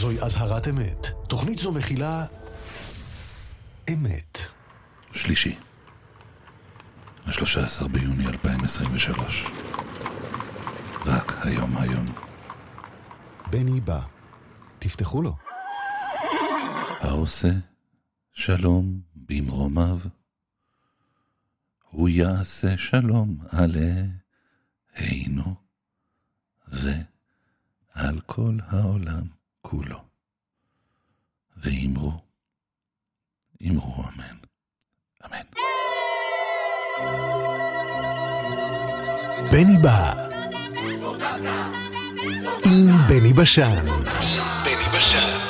זוהי אזהרת אמת. תוכנית זו מכילה... אמת. שלישי, ה-13 ביוני 2023. רק היום היום. בני בא. תפתחו לו. העושה שלום במרומיו, הוא יעשה שלום עלינו ועל כל העולם כולו. ואמרו, אמרו אמן. אמן. בני בא. עם בני בשן. בני בשן.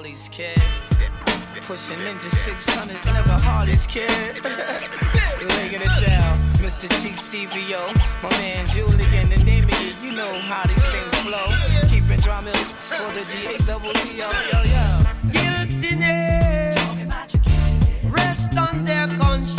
With kid. Pushing Ninja 600s, never Harley's kid. Laying it down. Mr. Cheek Stevie O. My man Julian, the name of it, you know how these things flow. Keeping drum mills for the G A double T O. Yo, yo. guiltiness rest on their conscience.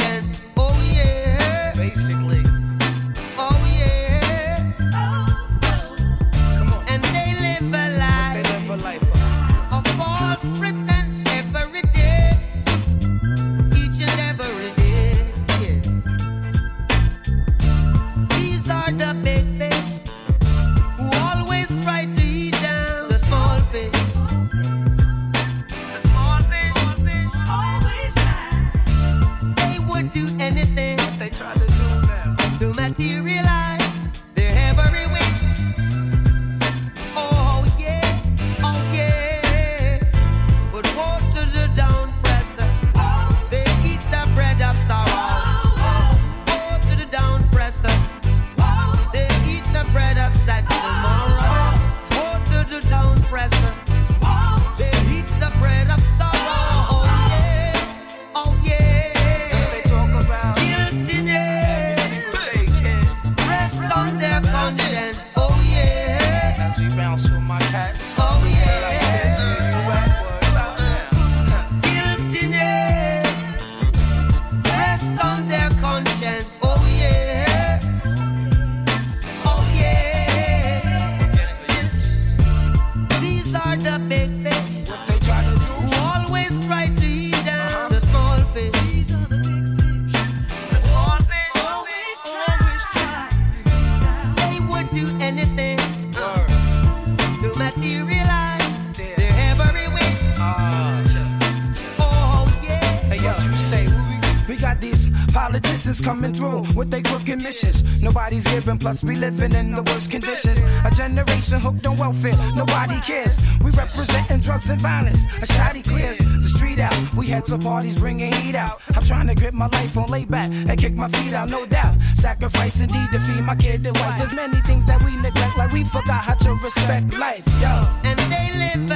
Plus we living in the worst conditions. A generation hooked on welfare, nobody cares. We representing drugs and violence. A shoddy clears the street out. We head to parties bringing heat out. I'm trying to grip my life on lay back and kick my feet out, no doubt. Sacrifice indeed to feed my kid and wife. There's many things that we neglect, like we forgot how to respect life, yo. And they live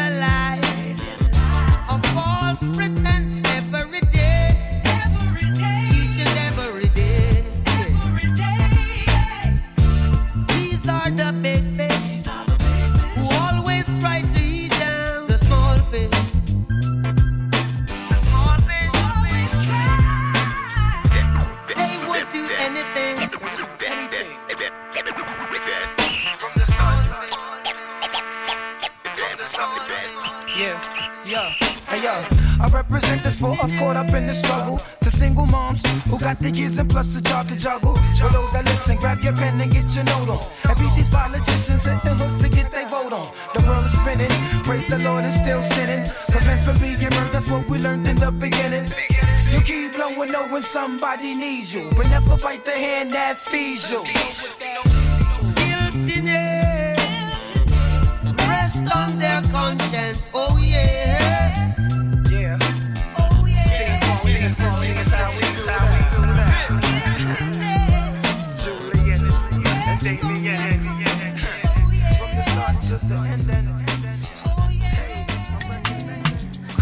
hey yo. I represent this for us caught up in the struggle. To single moms who got the kids and plus the job to juggle. For those that listen, grab your pen and get your note on. And beat these politicians hitting hooks to get their vote on. The world is spinning, praise the Lord and still sinning. Prevent from being murdered, that's what we learned in the beginning. You keep blowing knowing somebody needs you, but never bite the hand that feeds you. guiltiness rest on their conscience. Oh. Yeah.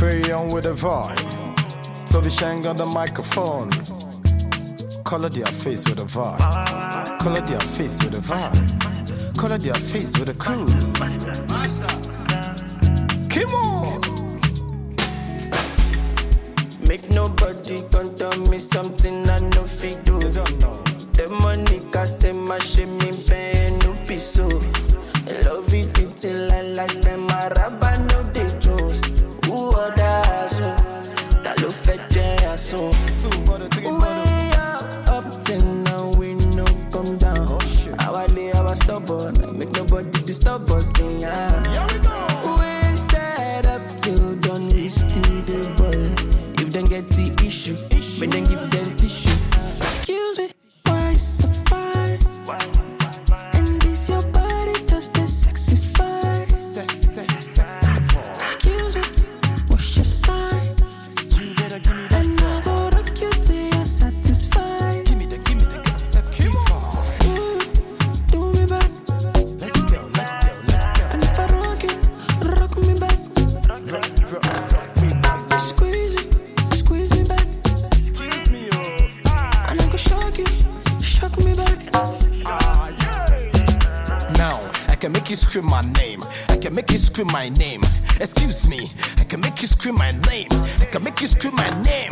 Crayon with a vibe. Toby Shang on the microphone. Color their face with a vibe. Color their face with a vibe. Color their face with a cruise. Come on! Make nobody come tell me something I no fit do. The money can say my shame me pay no piso. Love it till I like aso. Way up, up till now we no come down. Oh, our lay our stubborn, make nobody disturb us. Yeah. Scream my name. Excuse me, I can make you scream my name. I can make you scream my name.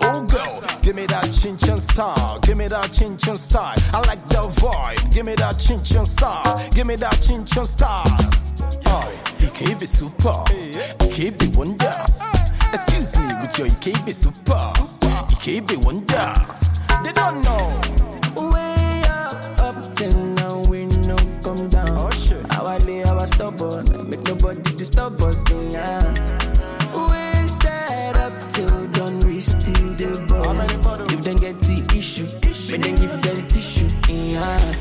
Oh, girl, give me that chin chin style. Give me that chin chin style. I like the vibe. Give me that chin chin style. Give me that chin chin style. Oh, EKB super. EKB wonder. Excuse me with your EKB super. EKB wonder. They don't know. Disturb us. Yeah. Wasted up till done reach to the ball. If them get the issue, but then give them tissue. Yeah.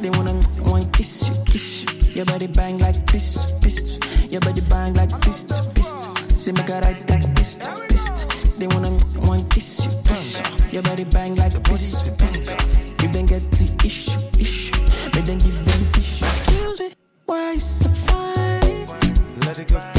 They wanna want kiss you, kiss you. Your body bang like pistol, pistol. Your body bang like pistol, pistol. Say make a right like pistol, pistol. They wanna want kiss you, kiss you. Your body bang like pistol, pistol. If them get the issue, issue. Then give them tissue. Excuse me, why you so? Just.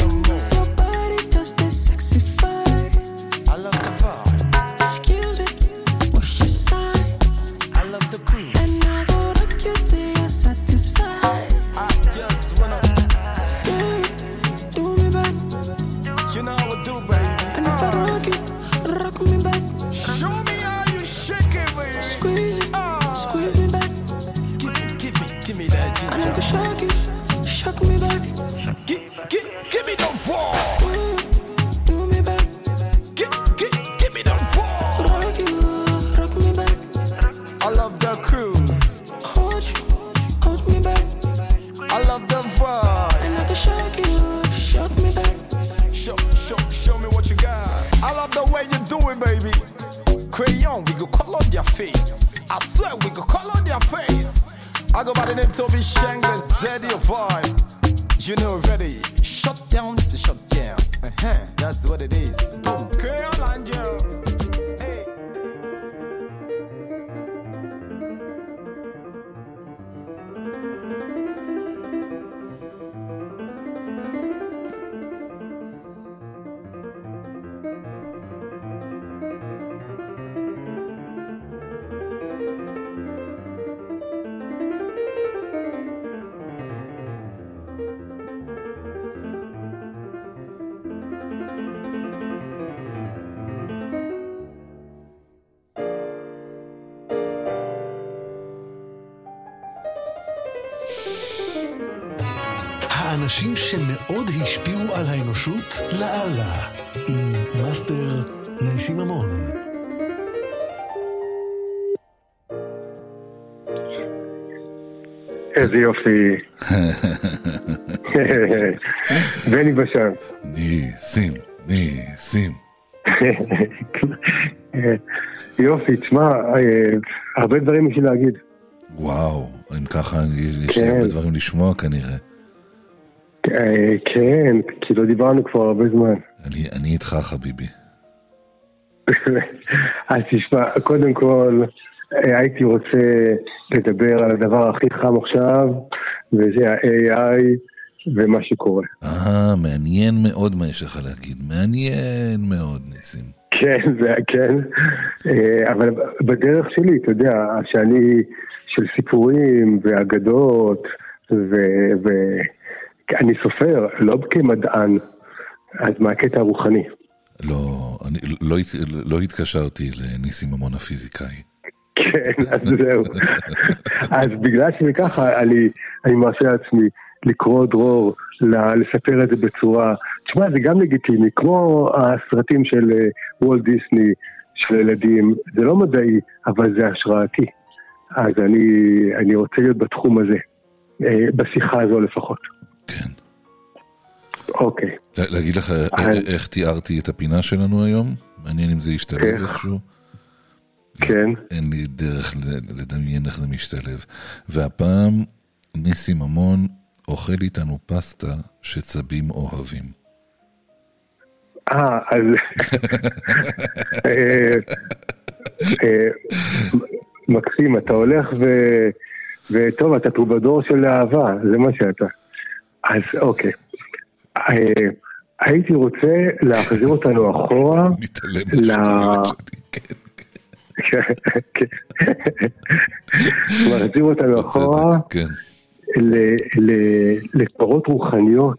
I go by the name Toby Shangle, Zeddy of vibe. You know already. יאללה, עם מאסטר ניסים ממון. איזה יופי. בני בשן. ניסים, ניסים. יופי, תשמע, אה, הרבה דברים יש לי להגיד. וואו, אם ככה יש לי כן. הרבה דברים לשמוע כנראה. אה, כן, כי לא דיברנו כבר הרבה זמן. אני, אני איתך חביבי. אז תשמע, קודם כל, אה, הייתי רוצה לדבר על הדבר הכי חם עכשיו, וזה ה-AI ומה שקורה. אה, מעניין מאוד מה יש לך להגיד. מעניין מאוד, ניסים. כן, זה כן, אה, אבל בדרך שלי, אתה יודע, שאני של סיפורים ואגדות, ואני סופר, לא כמדען, אז מהקטע הרוחני. לא, אני לא, לא התקשרתי לניסים ממון הפיזיקאי. כן, אז זהו. אז בגלל שזה ככה, אני, אני מרשה לעצמי לקרוא דרור, לספר את זה בצורה... תשמע, זה גם לגיטימי, כמו הסרטים של אה, וולט דיסני, של ילדים, זה לא מדעי, אבל זה השראתי. אז אני, אני רוצה להיות בתחום הזה, אה, בשיחה הזו לפחות. כן. אוקיי. לה- להגיד לך א- אה. איך תיארתי את הפינה שלנו היום? מעניין אם זה ישתלב? איכשהו. כן. אין לי דרך לדמיין איך זה משתלב. והפעם ניסים ממון אוכל איתנו פסטה שצבים אוהבים. אה, אז... אה, אה, מקסים, אתה הולך ו... וטוב, אתה טרובדור של אהבה, זה מה שאתה. אז אוקיי. אה, הייתי רוצה להחזיר אותנו אחורה. מהשטויות שלי, כן. מחזיר אותנו אחורה כן. ל- ל- לתורות רוחניות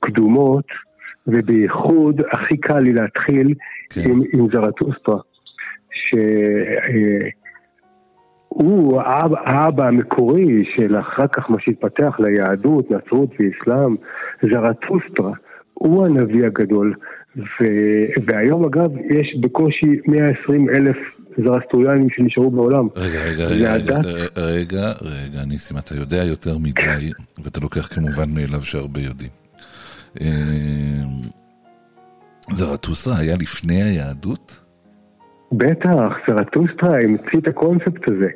קדומות, ובייחוד הכי קל לי להתחיל כן. עם, עם זרטוסטרה, שהוא האבא, האבא המקורי של אחר כך מה שהתפתח ליהדות, נצרות ואסלאם, זרטוסטרה, הוא הנביא הגדול, ו, והיום אגב יש בקושי 120 אלף זרסטוריאנים שנשארו בעולם. רגע, רגע, רגע, הדת? רגע, רגע, רגע, ניסים, אתה יודע יותר מדי, ואתה לוקח כמובן מאליו שהרבה יודעים. אה, זרטוסטרה היה לפני היהדות? בטח, זרטוסטרה המציא את הקונספט הזה.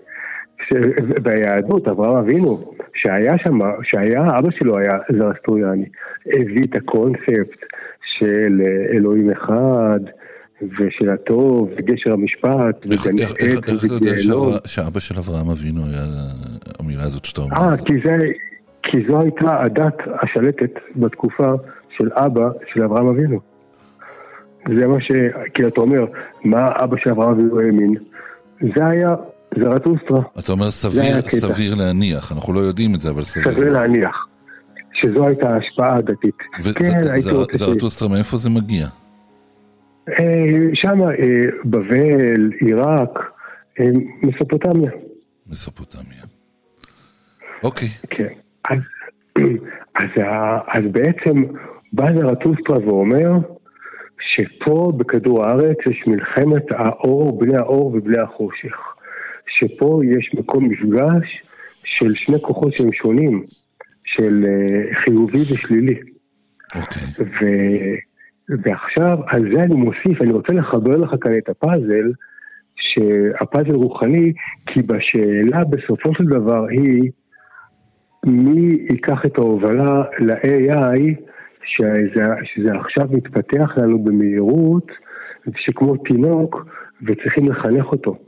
ביהדות, אברהם אבינו, שהיה שם, שהיה, אבא שלו היה זרסטוריאני, הביא את הקונספט של אלוהים אחד, ושל הטוב, וגשר המשפט, וגן וגיהנום. שאברה- שאבא של אברהם אבינו היה המילה הזאת שאתה אומר? אה, כי זה, כי זו הייתה הדת השלטת בתקופה של אבא של אברהם אבינו. זה מה ש... כי אתה אומר, מה אבא של אברהם אבינו האמין? זה היה זרטוסטרה. אתה אומר סביר. סביר להניח, אנחנו לא יודעים את זה, אבל סביר. סביר להניח שזו הייתה ההשפעה הדתית. כן, וזרטוסטרה, מאיפה זה מגיע? אה, שם, אה, בבל, עיראק, אה, מסופוטמיה. מסופוטמיה. אוקיי, כן. אז, אז, אז בעצם בא זרטוסטרה ואומר שפה בכדור הארץ יש מלחמת האור, בני האור ובני החושך. שפה יש מקום מפגש של שני כוחות שהם שונים, של אה, חיובי ושלילי. אוקיי. ו... ועכשיו, על זה אני מוסיף, אני רוצה לחבר לך כאן את הפאזל, שהפאזל רוחני, כי בשאלה בסופו של דבר היא מי ייקח את ההובלה ל-AI, שזה, שזה עכשיו מתפתח לנו במהירות, שכמו תינוק, וצריכים לחנך אותו.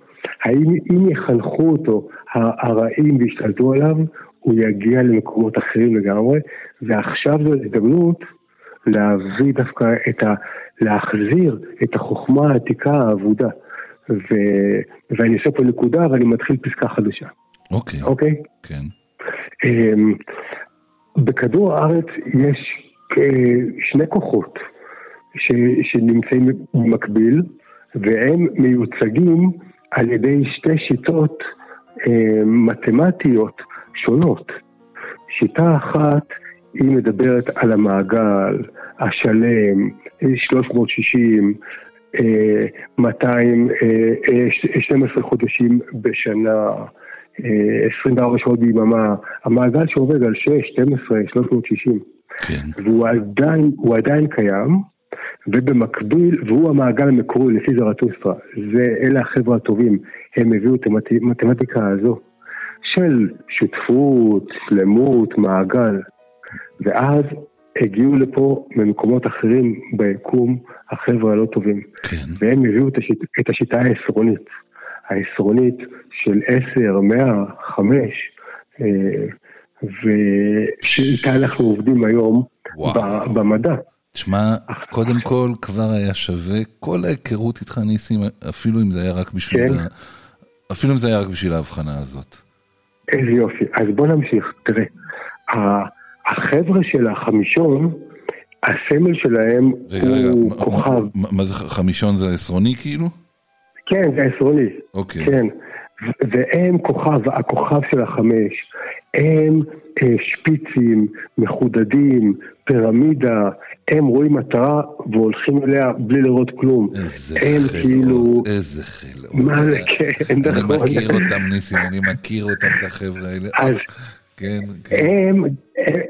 האם אם יחנכו אותו הרעים וישתלטו עליו, הוא יגיע למקומות אחרים לגמרי, ועכשיו זו הזדמנות להביא דווקא את ה... להחזיר את החוכמה העתיקה האבודה. ו... ואני עושה פה נקודה ואני מתחיל פסקה חדשה. אוקיי. אוקיי? כן. אמ, בכדור הארץ יש אה, שני כוחות ש... שנמצאים במקביל, והם מיוצגים על ידי שתי שיטות אה, מתמטיות שונות. שיטה אחת היא מדברת על המעגל השלם, 360, 200, 12 חודשים בשנה, 24 שעות ביממה, המעגל שעובד על 6, 12, 360. כן. והוא עדיין, עדיין קיים, ובמקביל, והוא המעגל המקורי לפי זרטוסטרה, זה, אלה החבר'ה הטובים, הם הביאו את המתמטיקה הזו, של שותפות, שלמות, מעגל, ואז הגיעו לפה ממקומות אחרים ביקום החבר'ה הלא טובים. כן. והם הביאו את, השיט, את השיטה העשרונית. העשרונית של 10, 100, 5, ושאיתה אנחנו עובדים היום וואו. במדע. תשמע, קודם כל כבר היה שווה, כל ההיכרות איתך ניסים, אפילו אם זה היה רק בשביל, כן. ה... אפילו אם זה היה רק בשביל ההבחנה הזאת. איזה יופי. אז בוא נמשיך. תראה, החבר'ה של החמישון, הסמל שלהם רגע, רגע, הוא מה- כוכב. מה- מה זה חמישון זה עשרוני כאילו? כן, זה עשרוני. אוקיי. כן. והם כוכב, הכוכב של החמש. הם אה, שפיצים, מחודדים, פירמידה, הם רואים מטרה והולכים אליה בלי לראות כלום. איזה הם כאילו... איזה חלאות. מה זה, כן, אני נכון. מכיר אותם ניסים, אני מכיר אותם, את החבר'ה האלה. אז- כן, כן. הם,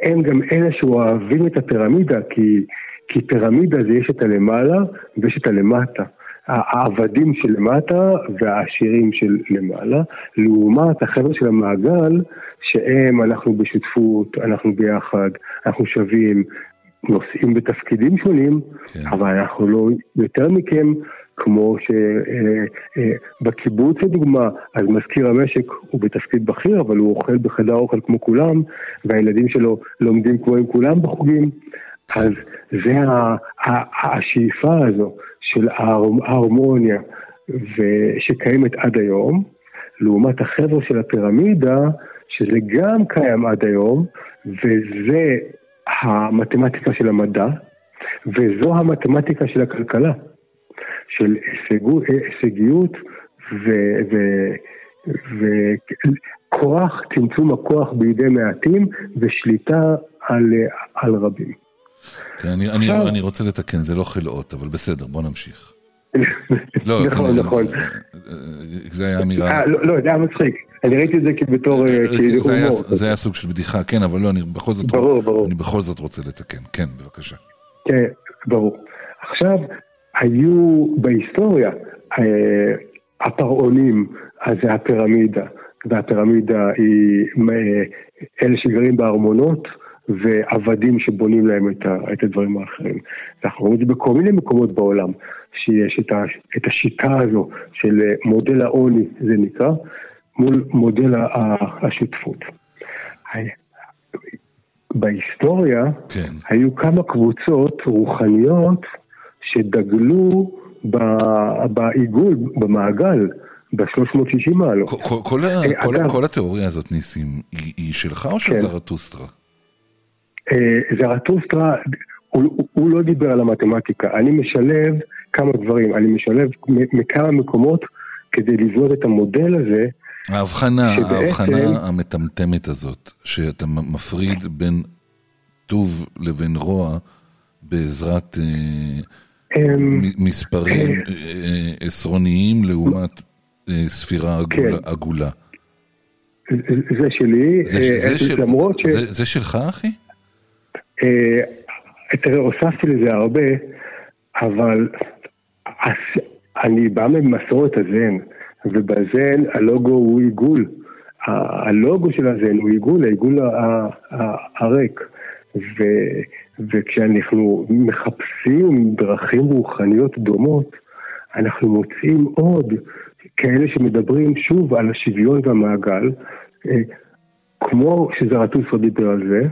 הם גם אלה שאוהבים את הפירמידה, כי, כי פירמידה זה יש את הלמעלה ויש את הלמטה. העבדים שלמטה והעשירים של למעלה, לעומת החבר'ה של המעגל, שהם, אנחנו בשותפות, אנחנו ביחד, אנחנו שווים, נושאים בתפקידים שונים, כן. אבל אנחנו לא יותר מכם, כמו שבקיבוץ לדוגמה, אז מזכיר המשק הוא בתפקיד בכיר, אבל הוא אוכל בחדר אוכל כמו כולם, והילדים שלו לומדים כמו עם כולם בחוגים. אז זה השאיפה הזו של ההר- ההרמוניה שקיימת עד היום, לעומת החבר'ה של הפירמידה, שזה גם קיים עד היום, וזה המתמטיקה של המדע, וזו המתמטיקה של הכלכלה, של הישגו, הישגיות ו- ו- וכוח, צמצום הכוח בידי מעטים ושליטה על, על רבים. כן, אני- אני- עכשיו- אני רוצה לתקן, זה לא חלאות, אבל בסדר, בוא נמשיך. לא, נכון, נכון. אה, אה, זה היה אמירה... אה, לא, לא, זה היה מצחיק. אני ראיתי את זה כבתור כאילו הומור. זה היה סוג של בדיחה, כן, אבל לא, אני בכל זאת... ברור, ברור. אני בכל זאת רוצה לתקן, כן, בבקשה. כן, ברור. עכשיו, היו בהיסטוריה הפרעונים, אז זה הפירמידה, והפירמידה היא אלה שגרים בארמונות, ועבדים שבונים להם את, ה, את הדברים האחרים. אנחנו רואים את זה בכל מיני מקומות בעולם, שיש את, ה, את השיטה הזו של אה, מודל העוני, זה נקרא, מול מודל השותפות. בהיסטוריה כן. היו כמה קבוצות רוחניות שדגלו ב- בעיגול, במעגל, ב-360 מעלות. כל- כל- כל אה, כל ה- אגב- כל התיאוריה הזאת, ניסים, היא היא שלך או של כן. זרטוסטרה? אה, זרטוסטרה, הוא, הוא- לא דיבר על המתמטיקה, אני משלב כמה דברים, אני משלב מכמה מקומות כדי לבנות את המודל הזה, ההבחנה, שבעצם- ההבחנה המטמטמת הזאת, שאתה מפריד בין טוב לבין רוע בעזרת אה, מ- מספרים אה, אה, אה, עשרוניים לעומת ספירה עגולה- כן. עגולה. זה שלי, זה- זה של- למרות ש... זה- זה שלך, אחי? אה, תראה, הוספתי לזה הרבה, אבל אני בא ממסורת הזן, ובזן הלוגו הוא עיגול. הלוגו של הזן הוא עיגול, העיגול הריק. וכשאנחנו מחפשים דרכים רוחניות דומות, אנחנו מוצאים עוד כאלה שמדברים שוב על השוויון והמעגל, אה, כמו שזרטוסטרה דיבר על זה,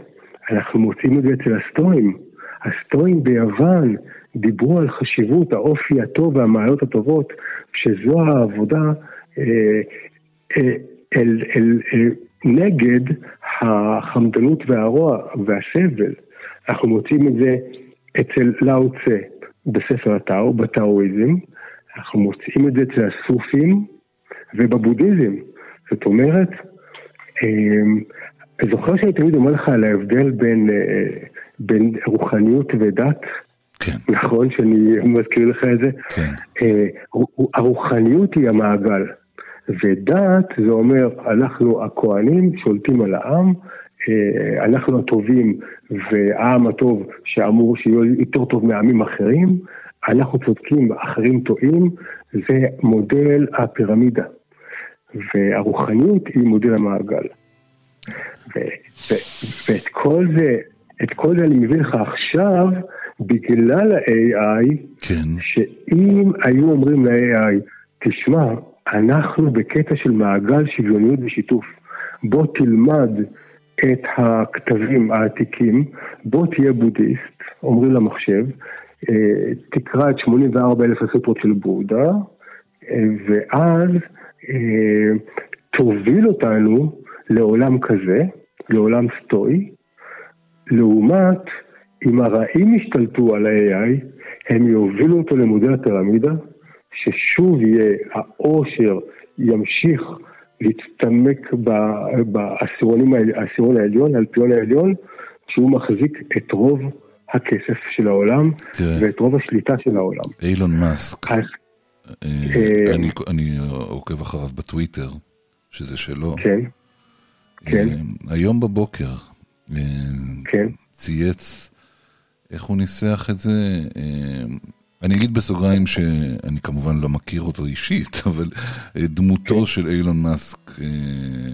אנחנו מוצאים את זה אצל הסטואים. הסטואים ביוון דיברו על חשיבות האופי הטוב והמעלות הטובות, שזו העבודה אה, אה, אל, אל, אל, נגד החמדנות והרוע והסבל. אנחנו מוצאים את זה אצל לאו צה בספר הטאו, בטאואיזם, אנחנו מוצאים את זה אצל הסופים ובבודהיזם. זאת אומרת, אה, זוכר שאני תמיד אומר לך על ההבדל בין, אה, בין רוחניות ודת? כן. נכון שאני מזכיר לך את זה? כן. אה, הרוחניות היא המעגל, ודת זה אומר, אנחנו הכוהנים שולטים על העם, אה, אנחנו הטובים והעם הטוב שאמור שיהיה יותר טוב מעמים אחרים, אנחנו צודקים, אחרים טועים, זה מודל הפירמידה. והרוחניות היא מודל המעגל. ו- ו- ואת כל זה, את כל זה אני מביא לך עכשיו, בגלל ה-AI, כן. שאם היו אומרים ל-AI, תשמע, אנחנו בקטע של מעגל שוויוניות ושיתוף, בוא תלמד את הכתבים העתיקים, בוא תהיה בודהיסט, אומרים למחשב, אה, תקרא את 84 אלף הספרות של בודה, ואז אה, תוביל אותנו לעולם כזה, לעולם סטואי, לעומת אם הרעים ישתלטו על ה-AI, הם יובילו אותו למודל הפירמידה, ששוב יהיה העושר ימשיך להצטמק בעשירון העליון, האלפיון העליון, שהוא מחזיק את רוב הכסף של העולם תראה. ואת רוב השליטה של העולם. אילון מאסק, אז אה, אה, אני- אני עוקב אחריו בטוויטר, שזה שלו. כן, כן. אה, היום בבוקר אה, כן. צייץ, איך הוא ניסח את זה? אה, אני אגיד בסוגריים שאני כמובן לא מכיר אותו אישית, אבל דמותו של אילון מאסק,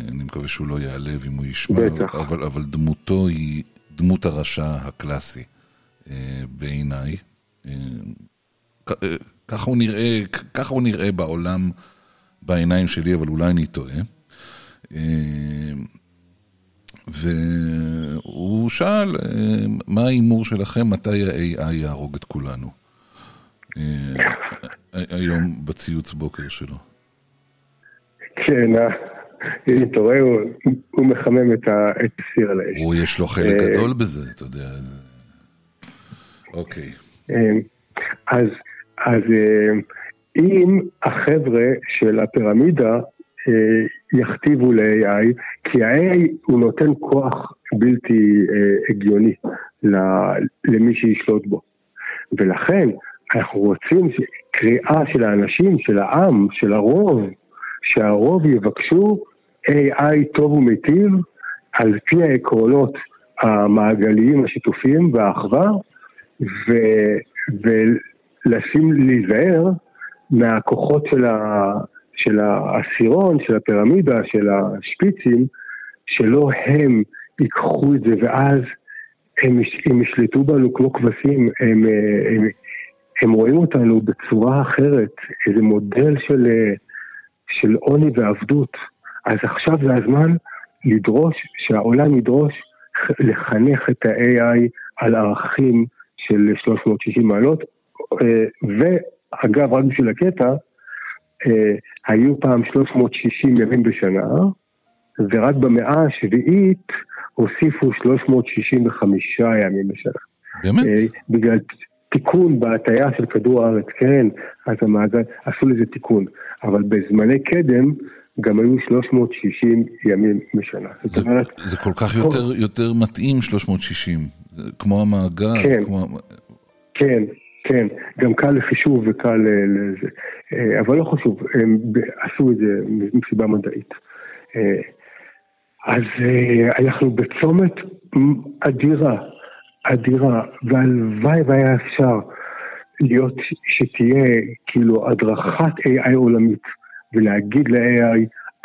אני מקווה שהוא לא ייעלב אם הוא ישמע. אבל, אבל דמותו היא דמות הרשע הקלאסי בעיניי. ככה הוא נראה, ככה הוא נראה בעולם בעיניים שלי, אבל אולי אני טועה. אה, והוא שאל, אה, מה ההימור שלכם, מתי ה-AI יהרוג את כולנו? אה, היום בציוץ בוקר שלו. כן, הנה, אתה רואה, הוא- מחמם את הסיר על האש. הוא, יש לו חלק גדול בזה, אתה יודע. אוקיי. אז, אז אם החבר'ה של הפירמידה יכתיבו ל-AI, כי ה-AI הוא נותן כוח בלתי אה, הגיוני למי שישלוט בו. ולכן אנחנו רוצים קריאה של האנשים, של העם, של הרוב, שהרוב יבקשו AI טוב ומיטיב על פי העקרונות המעגליים, השיתופיים והאחווה, ו, ולשים, להיזהר מהכוחות של, ה, של העשירון, של הפירמידה, של השפיצים, שלא הם ייקחו את זה ואז הם, הם ישלטו בנו כמו כבשים, הם, הם, הם רואים אותנו בצורה אחרת, איזה מודל של, של עוני ועבדות. אז עכשיו זה הזמן לדרוש, שהעולם ידרוש לחנך את ה-AI על ערכים של 360 מעלות, אה, ואגב, רק בשביל הקטע, היו פעם 360 ימים בשנה, ורק במאה השביעית הוסיפו 365 ימים בשנה. באמת? אה, בגלל תיקון בהטייה של כדור הארץ, כן, אז המעגל, עשו לזה תיקון. אבל בזמני קדם גם היו 360 ימים בשנה. זאת זה, אומרת, זה כל כך יותר, יותר מתאים 360, זה כמו המעגל, כן. כמו... כן, כן, גם קל לחישוב וקל אה, לזה. אה, אבל לא חשוב, הם עשו את זה מסיבה מדעית. אה, אז אה, אנחנו בצומת אדירה, אדירה, והלוואי והיה אפשר להיות, שתהיה כאילו הדרכת AI עולמית ולהגיד ל-AI,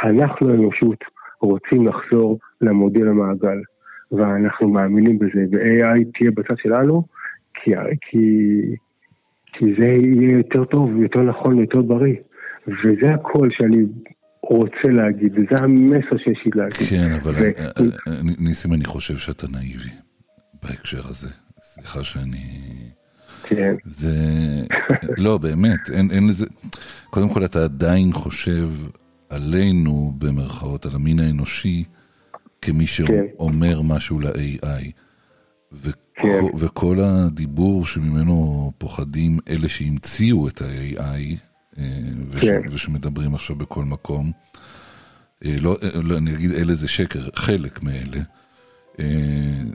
אנחנו האנושות רוצים לחזור למודל המעגל, ואנחנו מאמינים בזה, ו-AI תהיה בצד שלנו, כי, כי זה יהיה יותר טוב, יותר נכון, יותר בריא. וזה הכל שאני רוצה להגיד, וזה המסר שיש לי להגיד. כן, אבל ו- אה, אה, אה, ניסים, אני חושב שאתה נאיבי בהקשר הזה. סליחה שאני... כן. זה... לא, באמת, אין, אין לזה... קודם כל, אתה עדיין חושב עלינו, במרכאות, על המין האנושי, כמי כן. שאומר משהו ל-AI. וכל, כן. וכל הדיבור שממנו פוחדים אלה שהמציאו את ה-AI, אה, וש, כן. ושמדברים עכשיו בכל מקום, אה, לא, אה, לא, אני אגיד אלה זה שקר, חלק מאלה,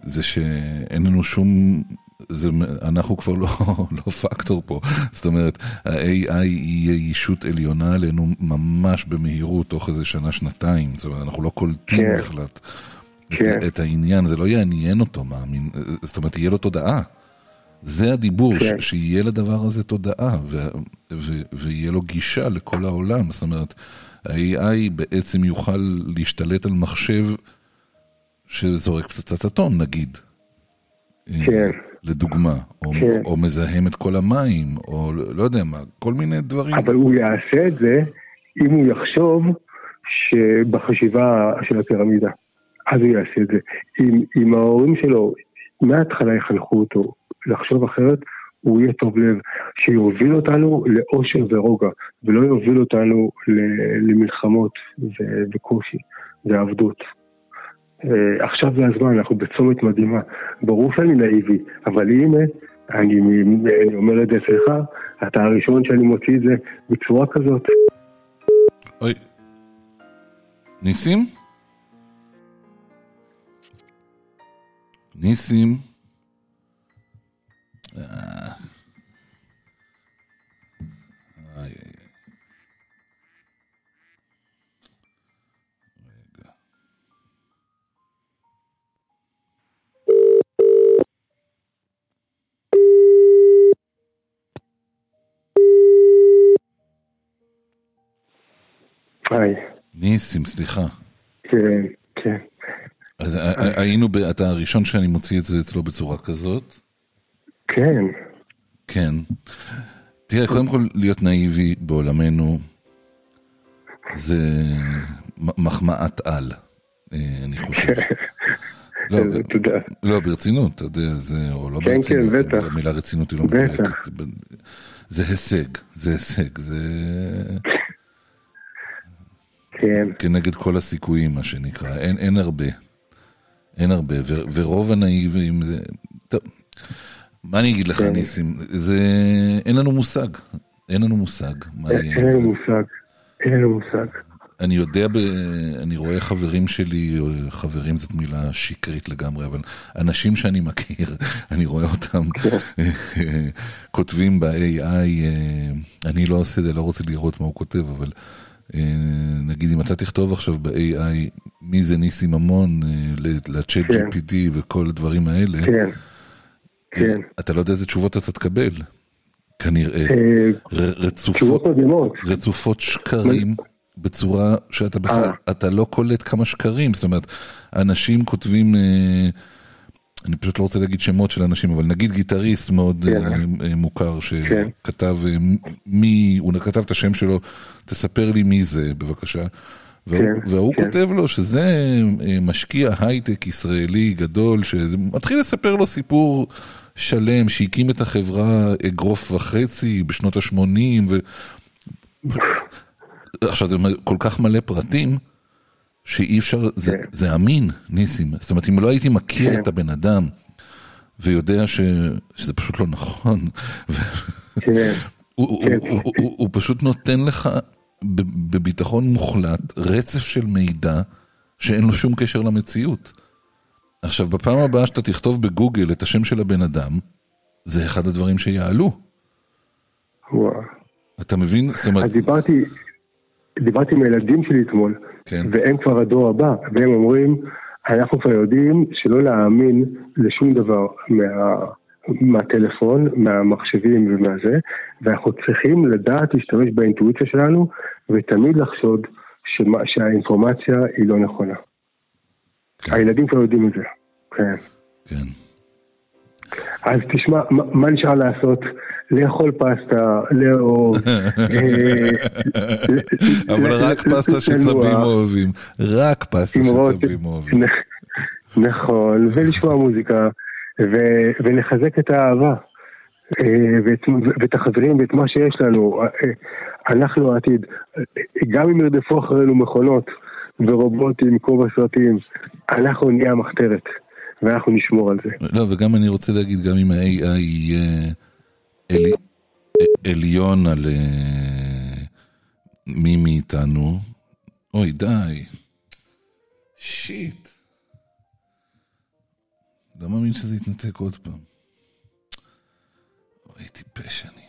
זה שאין לנו שום, זה, אנחנו כבר לא, לא פקטור פה, זאת אומרת, ה-AI יהיה ישות עליונה עלינו ממש במהירות, תוך איזה שנה, שנתיים, זאת אומרת, אנחנו לא קולטים כן. בכלל כן. את העניין, זה לא יעניין אותו, מאמין, זאת אומרת, יהיה לו תודעה. זה הדיבור, כן. ש- שיהיה לדבר הזה תודעה, ו- ו- ויהיה לו גישה לכל העולם. זאת אומרת, ה-AI בעצם יוכל להשתלט על מחשב שזורק פצצת אטום, נגיד. אה, כן. לדוגמה, או, כן. או מזהם את כל המים, או לא יודע מה, כל מיני דברים. אבל הוא יעשה את זה אם הוא יחשוב שבחשיבה של הפירמידה. אז הוא יעשה את זה. אם, אם ההורים שלו מההתחלה יחנכו אותו לחשוב אחרת, הוא יהיה טוב לב, שיוביל אותנו לאושר ורוגע, ולא יוביל אותנו למלחמות וקושי ועבדות. אה, עכשיו זה הזמן, אנחנו בצומת מדהימה. ברור שאני נאיבי, אבל הנה, אני, אני אומר את זה אצלך, אתה הראשון שאני מוציא את זה בצורה כזאת. אוי. ניסים? ניסים? היי, ניסים, סליחה. כן, כן. אז ה- ה- היינו, ב- אתה הראשון שאני מוציא את זה אצלו בצורה כזאת. כן, כן. תראה, קודם כל, להיות נאיבי בעולמנו זה מחמאת על, אה, אני חושב. לא, אה, תודה. לא, ברצינות, אתה יודע, זה, או לא כן, כן, ברצינות, בטח. המילה רצינות היא לא. מדויקת. זה הישג, זה הישג, זה כן, כנגד כל הסיכויים, מה שנקרא, אין, אין הרבה. אין הרבה, ו, ורוב הנאיבים זה... טוב, מה אני אגיד לך, כן. ניסים? זה... אין לנו מושג. אין לנו מושג. אין לנו. מושג. אין לנו מושג. אני יודע, ב... אני רואה חברים שלי, חברים זאת מילה שקרית לגמרי, אבל אנשים שאני מכיר, אני רואה אותם כותבים ב-AI, אה, אני לא עושה את זה, לא רוצה לראות מה הוא כותב, אבל נגיד אם אתה תכתוב עכשיו ב-AI מי זה ניסי ממון אה, ל-chat כן. GPT וכל הדברים האלה, כן, כן. אתה לא יודע איזה תשובות אתה תקבל, כנראה. אה, רצופות. רצופות שקרים בצורה שאתה בכלל, אה. אתה לא קולט כמה שקרים, זאת אומרת, אנשים כותבים, אה, אני פשוט לא רוצה להגיד שמות של אנשים, אבל נגיד גיטריסט מאוד כן. אה, אה, מוכר כן. שכתב אה, מי, הוא כתב את השם שלו, תספר לי מי זה בבקשה. והוא, כן, והוא כן. כותב לו שזה משקיע הייטק ישראלי גדול, שמתחיל לספר לו סיפור שלם שהקים את החברה אגרוף וחצי בשנות ה-80, ו... עכשיו זה כל כך מלא פרטים, שאי אפשר, זה, כן. זה אמין, ניסים. זאת אומרת, אם לא הייתי מכיר כן. את הבן אדם, ויודע ש, שזה פשוט לא נכון. כן, הוא, כן. הוא, הוא, הוא, הוא פשוט נותן לך בביטחון מוחלט רצף של מידע שאין לו שום קשר למציאות. עכשיו, בפעם הבאה שאתה תכתוב בגוגל את השם של הבן אדם, זה אחד הדברים שיעלו. וואו. אתה מבין? זאת אומרת, אז דיברתי, דיברתי עם הילדים שלי אתמול, כן. והם כבר הדור הבא, והם אומרים, אנחנו כבר יודעים שלא להאמין לשום דבר מה, מהטלפון, מהמחשבים ומהזה, ואנחנו צריכים לדעת להשתמש באינטואיציה שלנו, ותמיד לחשוד שמה, שהאינפורמציה היא לא נכונה. כן. הילדים כבר יודעים את זה, כן. כן. אז תשמע, מה, נשאר לעשות? לאכול פסטה, לאהוב. אה, אבל ל- רק פסטה שצבים. אוהבים. רק פסטה. שצבים אוהבים. נכ- נכון, ולשמוע מוזיקה, ולחזק את האהבה, אה, ואת, ואת החברים ואת מה שיש לנו. אה, אנחנו העתיד. גם אם ירדפו אחרינו מכונות ורובוטים כמו בסרטים, אנחנו נהיה המחתרת, ואנחנו נשמור על זה. לא, וגם אני רוצה להגיד, גם אם ה-AI יהיה עלי- עליון על אה, מי מאיתנו, אוי, די. שיט. לא מאמין שזה יתנתק עוד פעם. אוי, טיפש אני.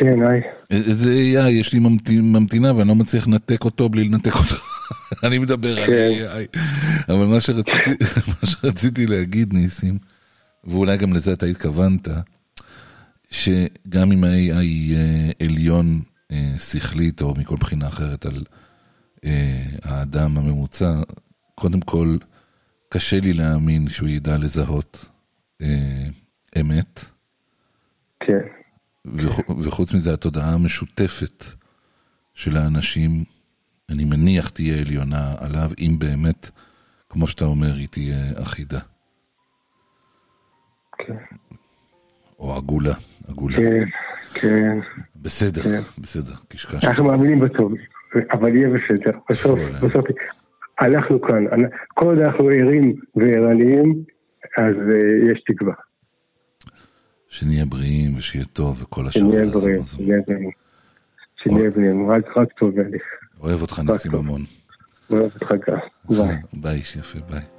כן, היי. איזה AI, יש לי ממתינה ואני לא מצליח לנתק אותו בלי לנתק אותך. אני מדבר על כן. AI. אבל מה שרציתי, מה שרציתי להגיד, ניסים, ואולי גם לזה אתה התכוונת, שגם אם ה-AI יהיה עליון אה, שכלית או מכל בחינה אחרת על אה, האדם הממוצע, קודם כל, קשה לי להאמין שהוא ידע לזהות אה, אמת. כן. וח- וחוץ מזה, התודעה המשותפת של האנשים, אני מניח תהיה עליונה עליו, אם באמת, כמו שאתה אומר, היא תהיה אחידה. כן. או עגולה, עגולה. כן, כן. בסדר, כן. בסדר, קשקשת. אנחנו מאמינים בטוב, אבל יהיה בסדר. בסוף. בסוף, אנחנו כאן. כל עוד אנחנו ערים וערניים, אז אה, יש תקווה. שנהיה בריאים ושיהיה טוב וכל השאר. שנהיה בריאים. שנהיה בריאים. שנהיה בריאים, רק רק טוב. אוהב אותך ניסים טוב. המון. אוהב אותך גם. ביי. ביי, איש יפה, ביי.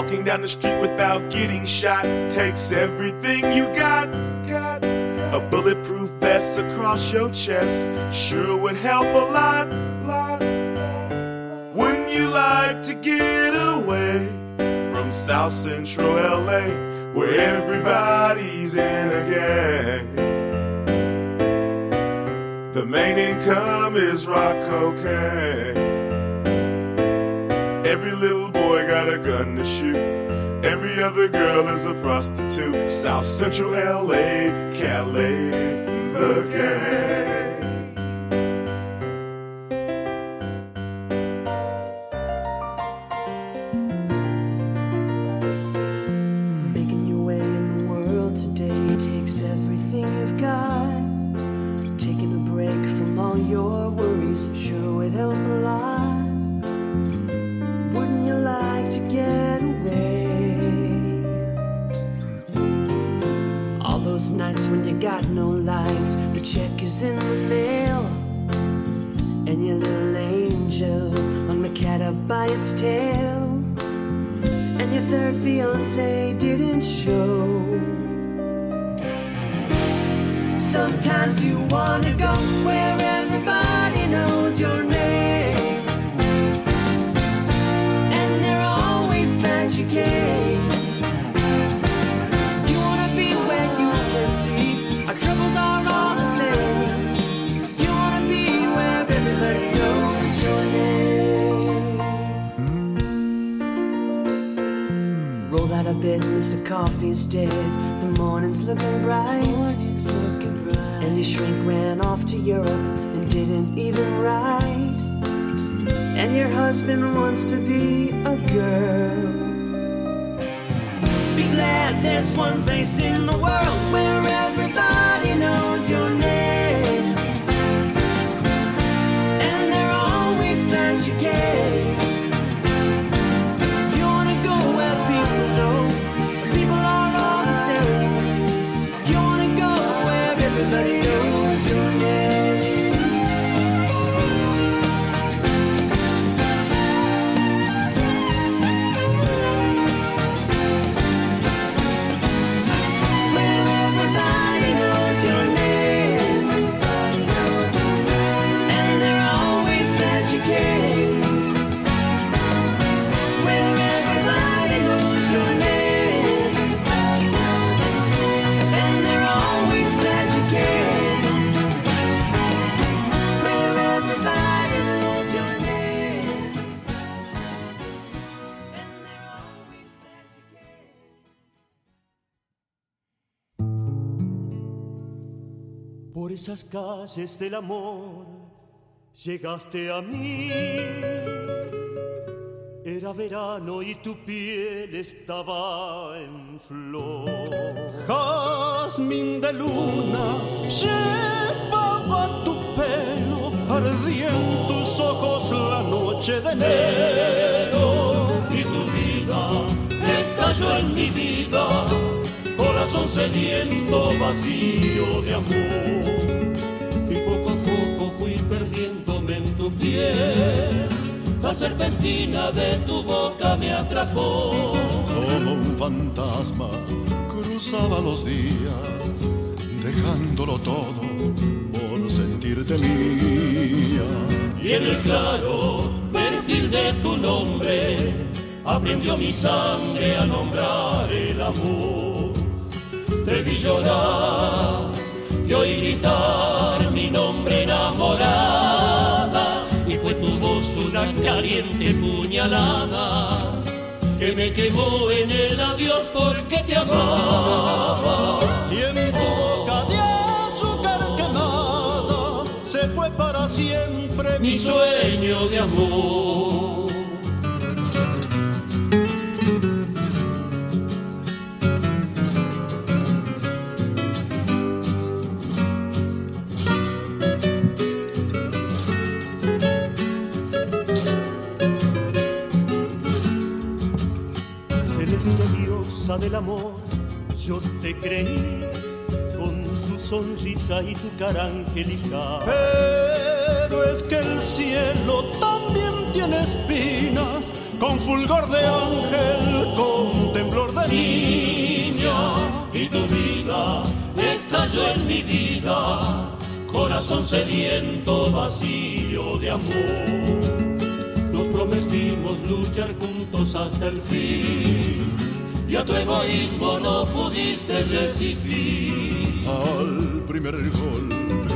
Walking down the street without getting shot takes everything you got. got. A bulletproof vest across your chest sure would help a lot. lot. Wouldn't you like to get away from South Central LA where everybody's in a gang? The main income is rock cocaine. Every little got a gun to shoot. Every other girl is a prostitute. South Central LA, Calais, the gang. Coffee's dead. The morning's looking bright. Morning's looking bright. And your shrink ran off to Europe and didn't even write. And your husband wants to be a girl. Be glad there's one place in esas calles del amor llegaste a mí. Era verano y tu piel estaba en flor. Jazmín de luna llevaba tu pelo, ardían tus ojos la noche de enero. Y tu vida estalló en mi vida, corazón sediento, vacío de amor. Tu piel. La serpentina de tu boca me atrapó. Como un fantasma cruzaba los días, dejándolo todo por sentirte mía. Y en el claro perfil de tu nombre aprendió mi sangre a nombrar el amor. Te vi llorar y oí gritar mi nombre enamorada y fue tu voz una caliente puñalada que me quemó en el adiós porque te amaba. Y en tu boca de azúcar quemada se fue para siempre mi sueño de amor. Diosa del amor, yo te creí con tu sonrisa y tu cara angelical. Pero es que el cielo también tiene espinas, con fulgor de ángel, con temblor de niña y tu vida estalló en mi vida, corazón sediento, vacío de amor. Nos prometimos luchar juntos hasta el fin a tu egoísmo no pudiste resistir. Al primer golpe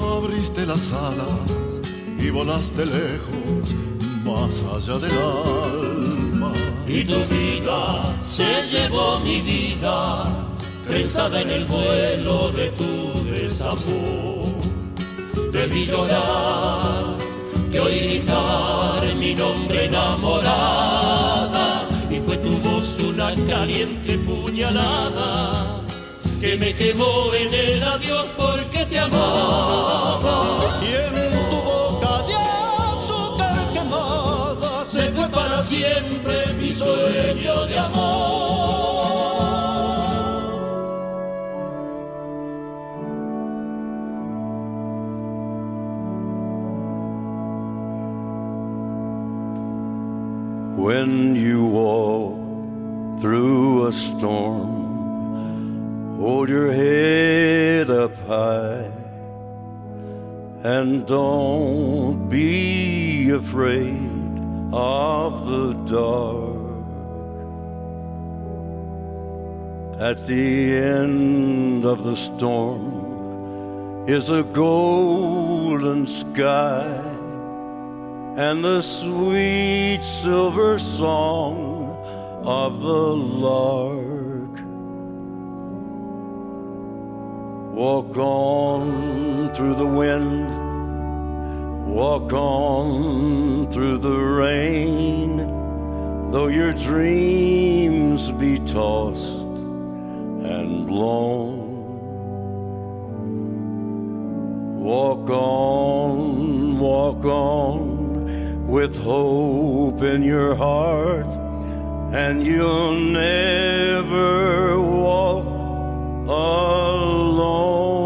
abriste las alas y volaste lejos, más allá del alma. Y tu vida se llevó mi vida, prensada en el vuelo de tu desamor. Debí llorar, que oí gritar mi nombre enamorada, y fue tu voz una caliente puñalada que me quemó en el adiós porque te amaba. Y en tu boca de azúcar quemada se fue para siempre mi sueño de amor. A storm, hold your head up high and don't be afraid of the dark. At the end of the storm is a golden sky and the sweet silver song of the lark. Walk on through the wind, walk on through the rain, though your dreams be tossed and blown. Walk on, walk on with hope in your heart, and you'll never walk alone.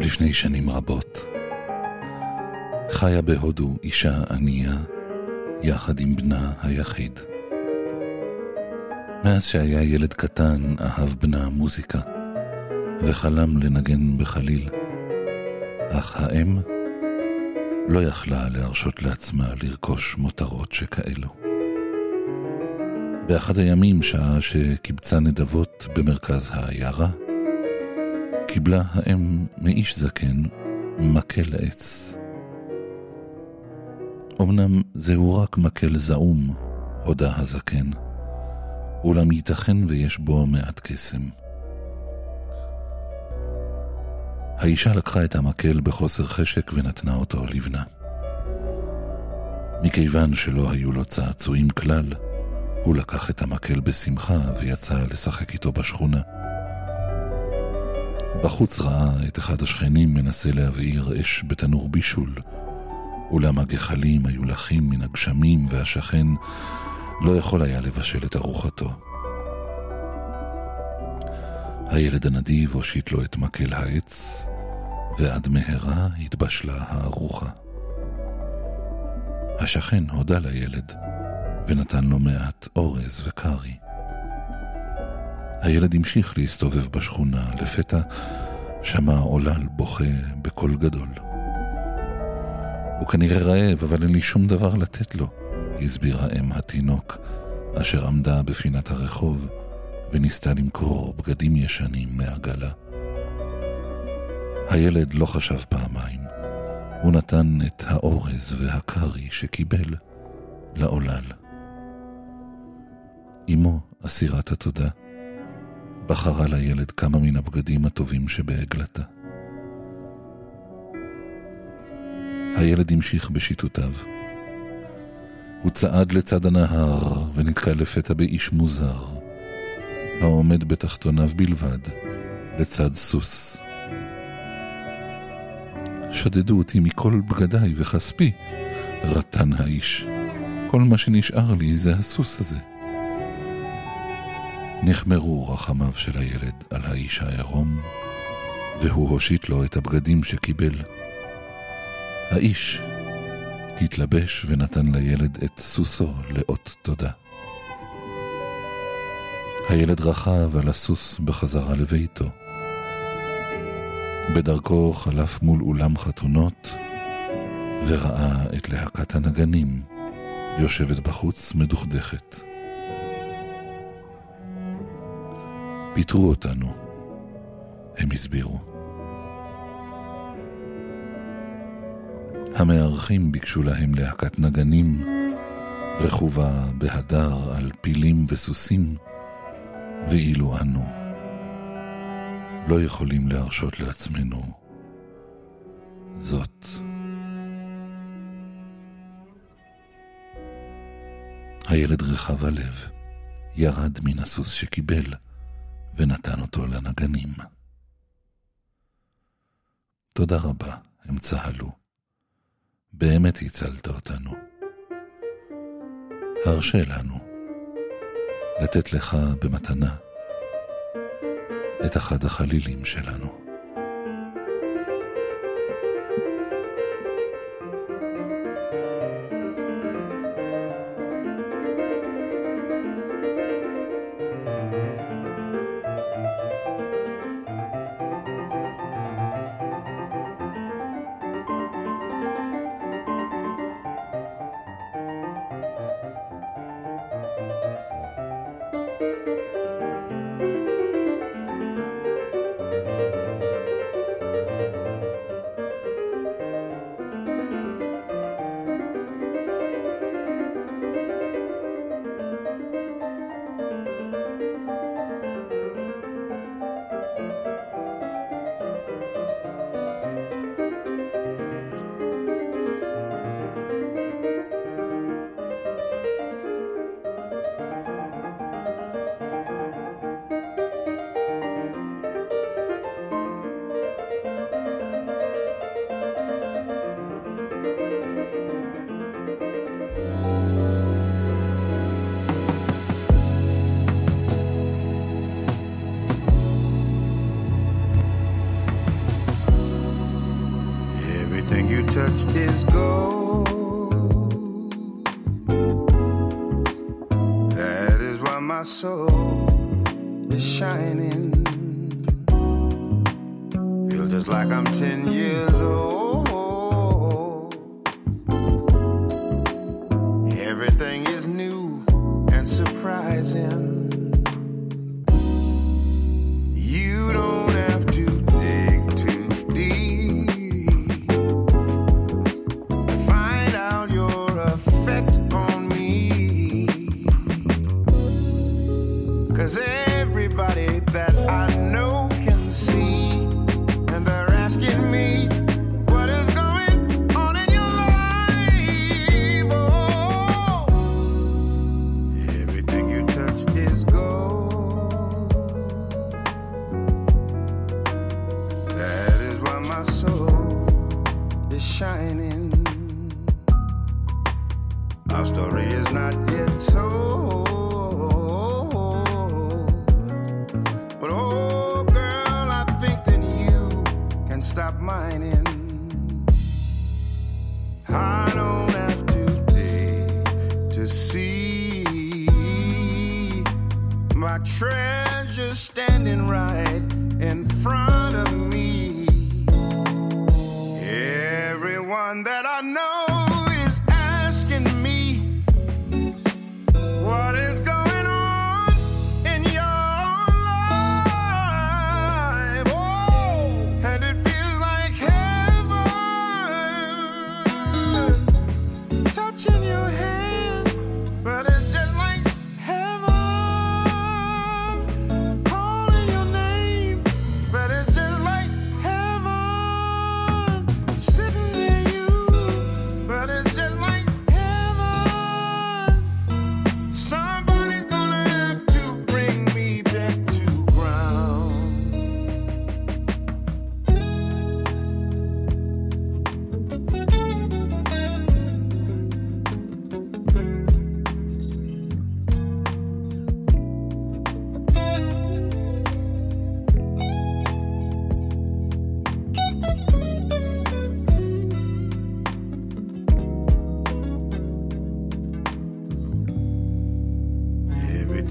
לפני שנים רבות. חיה בהודו אישה ענייה, יחד עם בנה היחיד. מאז שהיה ילד קטן אהב בנה מוזיקה, וחלם לנגן בחליל. אך האם לא יכלה להרשות לעצמה לרכוש מותרות שכאלו. באחד הימים, שעה שקיבצה נדבות במרכז העיירה, קיבלה האם מאיש זקן מקל עץ. אמנם זהו רק מקל זעום, הודה הזקן, אולם ייתכן ויש בו מעט קסם. האישה לקחה את המקל בחוסר חשק ונתנה אותו לבנה. מכיוון שלא היו לו צעצועים כלל, הוא לקח את המקל בשמחה ויצא לשחק איתו בשכונה. בחוץ ראה את אחד השכנים מנסה להבעיר אש בתנור בישול, אולם הגחלים היו לחים מן הגשמים והשכן לא יכול היה לבשל את ארוחתו. הילד הנדיב הושיט לו את מקל העץ, ועד מהרה התבשלה הארוחה. השכן הודה לילד, ונתן לו מעט אורז וקרי. הילד המשיך להסתובב בשכונה, לפתע שמע עולל בוכה בקול גדול. הוא כנראה רעב, אבל אין לי שום דבר לתת לו, הסבירה אם התינוק, אשר עמדה בפינת הרחוב וניסתה למכור בגדים ישנים מעגלה. הילד לא חשב פעמיים, הוא נתן את האורז והקרי שקיבל לעולל. אמו, אסירת התודה, בחרה לילד כמה מן הבגדים הטובים שבעגלתה. הילד המשיך בשיטותיו. הוא צעד לצד הנהר ונתקל לפתע באיש מוזר, העומד בתחתוניו בלבד, לצד סוס. שדדו אותי מכל בגדיי וכספי, רטן האיש. כל מה שנשאר לי זה הסוס הזה. נחמרו רחמיו של הילד על האיש העירום, והוא הושיט לו את הבגדים שקיבל. האיש התלבש ונתן לילד את סוסו לאות תודה. הילד רכב על הסוס בחזרה לביתו. בדרכו חלף מול אולם חתונות וראה את להקת הנגנים יושבת בחוץ מדוכדכת. פיטרו אותנו, הם הסבירו. המארחים ביקשו להם להקת נגנים, רכובה בהדר על פילים וסוסים, ואילו אנו לא יכולים להרשות לעצמנו זאת. הילד רחב הלב, ירד מן הסוס שקיבל, ונתן אותו לנגנים. תודה רבה, הם צהלו. באמת הצלת אותנו. הרשה לנו לתת לך במתנה את אחד החלילים שלנו. Cause everybody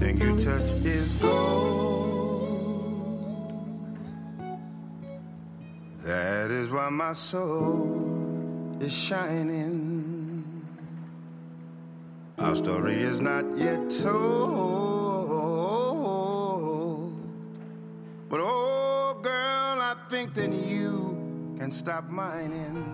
Everything you touch is gold. That is why my soul is shining. Our story is not yet told. But oh, girl, I think that you can stop mining.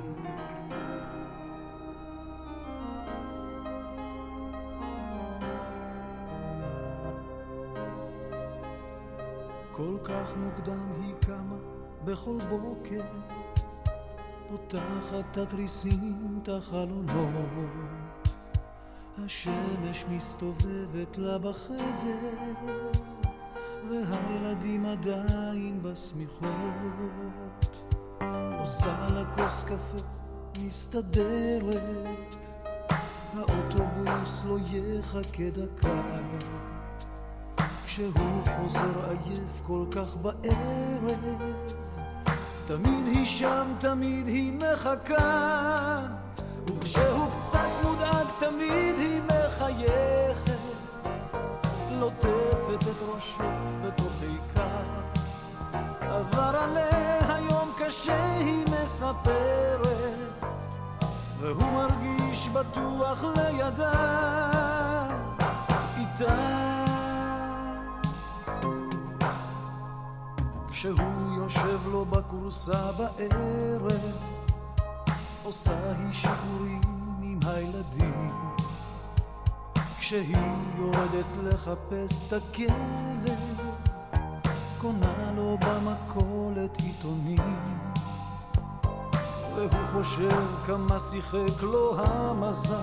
בכל בוקר, פותחת את התריסים, את החלונות, השמש מסתובבת לה בחדר, והילדים עדיין בשמיכות. עושה לה כוס קפה, מסתדרת, האוטובוס לא יחכה דקה. כשהוא חוזר עייף כל כך בערב, תמיד היא שם, תמיד היא מחכה, וכשהוא קצת מודאג תמיד היא מחייכת, לוטפת את ראשו בתוך עיקר. עבר עליה יום קשה, היא מספרת, והוא מרגיש בטוח לידה, איתה. כשהוא יושב לו בכורסה בערב, עושה היא שיעורים עם הילדים. כשהיא יורדת לחפש את הכלב, קונה לו במכולת עיתונים. והוא חושב כמה שיחק לו המזל,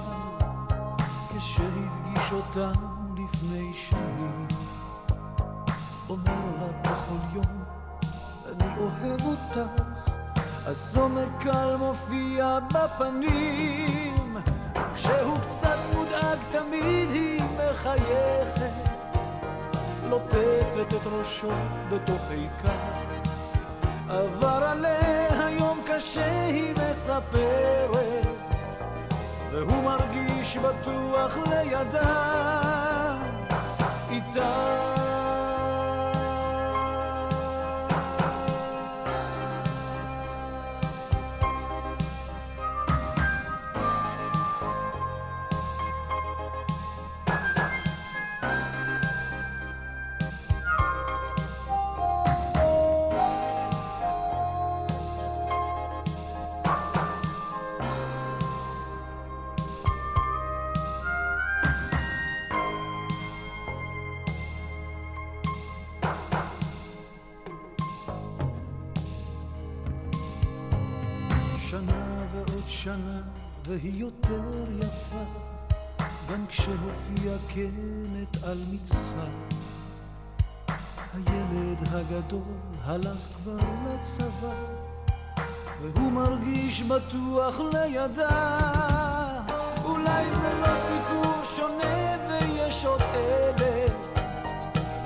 כשהפגיש אותם לפני שנים. אומר לה בכל יום אני אוהב אותך, הסומק קל מופיע בפנים, כשהוא קצת מודאג תמיד היא מחייכת, לוטפת את ראשו בתוך עיקר, עבר עליה יום קשה היא מספרת, והוא מרגיש בטוח לידה, איתה זקנת על מצחה. הילד הגדול הלך כבר לצבא, והוא מרגיש בטוח לידה. אולי זה לא סיפור שונה ויש עוד אלף,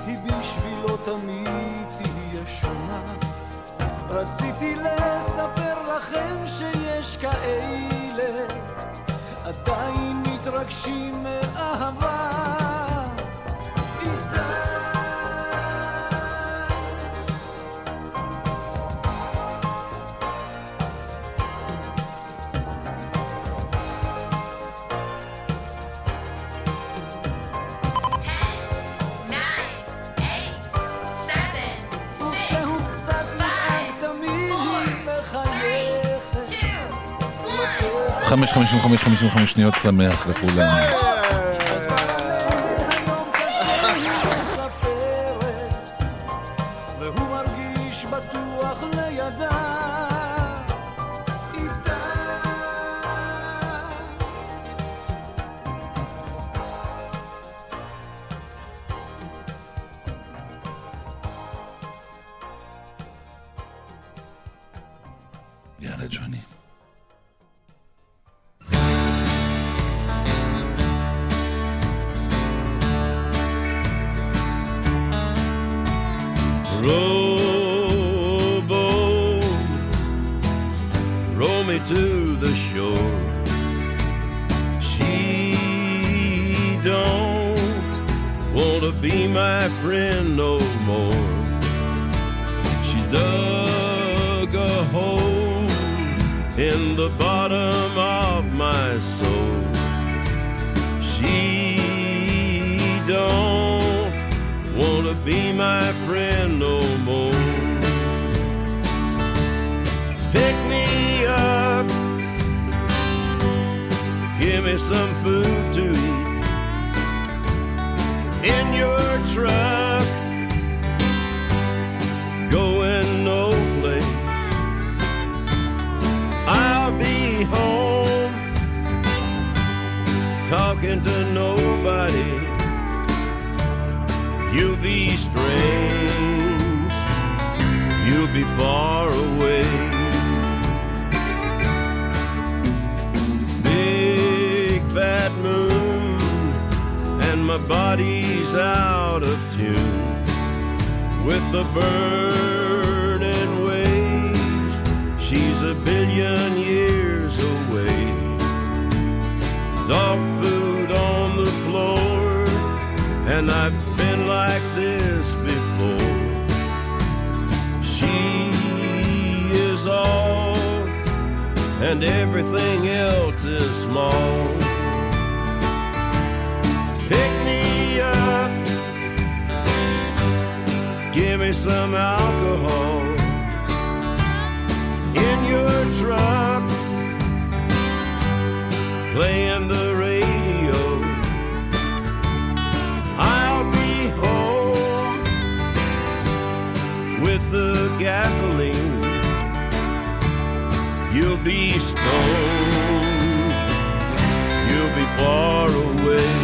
היא בשבילו תמיד תהיה שונה. רציתי לספר לכם שיש כאלה עדיין מתרגשים מאהבה חמש, חמישים וחמש, חמישים וחמש שניות שמח לכולם. Talking to nobody. You'll be strange, you'll be far away. Big fat moon, and my body's out of tune with the burning waves. She's a billion years away. Dog and everything else is small. Pick me up, give me some alcohol in your truck, playing the radio. I'll be home with the gasoline. You'll be stoned. You'll be far away.